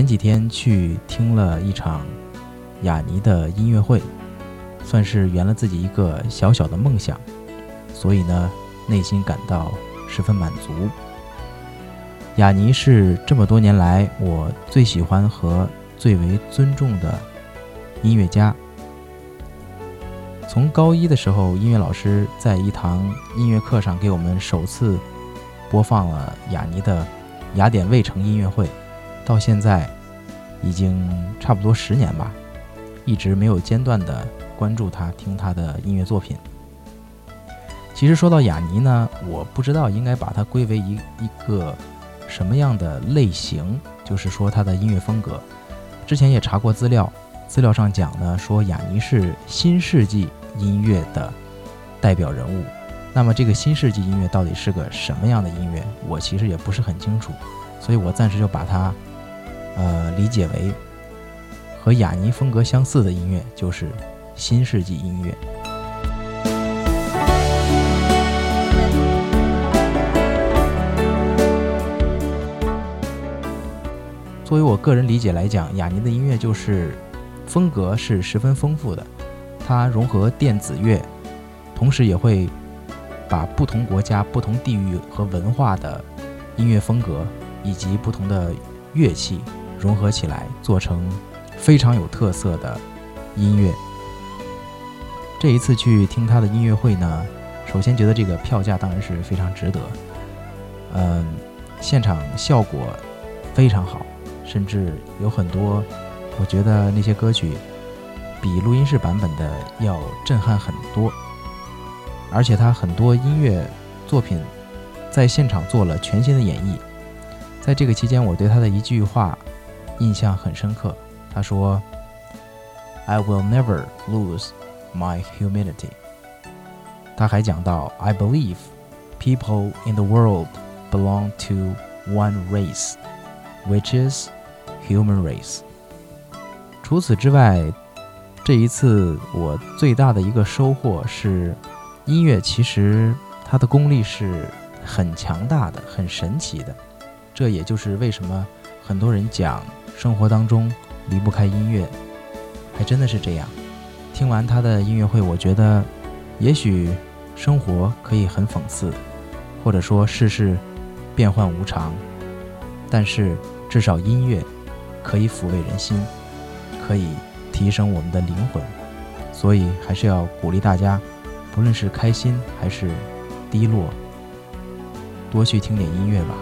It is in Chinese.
前几天去听了一场雅尼的音乐会，算是圆了自己一个小小的梦想，所以呢，内心感到十分满足。雅尼是这么多年来我最喜欢和最为尊重的音乐家。从高一的时候，音乐老师在一堂音乐课上给我们首次播放了雅尼的雅典卫城音乐会，到现在已经差不多十年吧，一直没有间断的关注他，听他的音乐作品。其实说到雅尼呢，我不知道应该把它归为一一个什么样的类型，就是说他的音乐风格。之前也查过资料，资料上讲呢，说雅尼是新世纪。音乐的代表人物，那么这个新世纪音乐到底是个什么样的音乐？我其实也不是很清楚，所以我暂时就把它，呃，理解为和雅尼风格相似的音乐，就是新世纪音乐。作为我个人理解来讲，雅尼的音乐就是风格是十分丰富的。它融合电子乐，同时也会把不同国家、不同地域和文化的音乐风格以及不同的乐器融合起来，做成非常有特色的音乐。这一次去听他的音乐会呢，首先觉得这个票价当然是非常值得。嗯，现场效果非常好，甚至有很多，我觉得那些歌曲。比录音室版本的要震撼很多，而且他很多音乐作品在现场做了全新的演绎。在这个期间，我对他的一句话印象很深刻。他说：“I will never lose my humility。”他还讲到：“I believe people in the world belong to one race, which is human race。”除此之外，这一次我最大的一个收获是，音乐其实它的功力是很强大的、很神奇的。这也就是为什么很多人讲生活当中离不开音乐，还真的是这样。听完他的音乐会，我觉得也许生活可以很讽刺，或者说世事变幻无常，但是至少音乐可以抚慰人心，可以。提升我们的灵魂，所以还是要鼓励大家，不论是开心还是低落，多去听点音乐吧。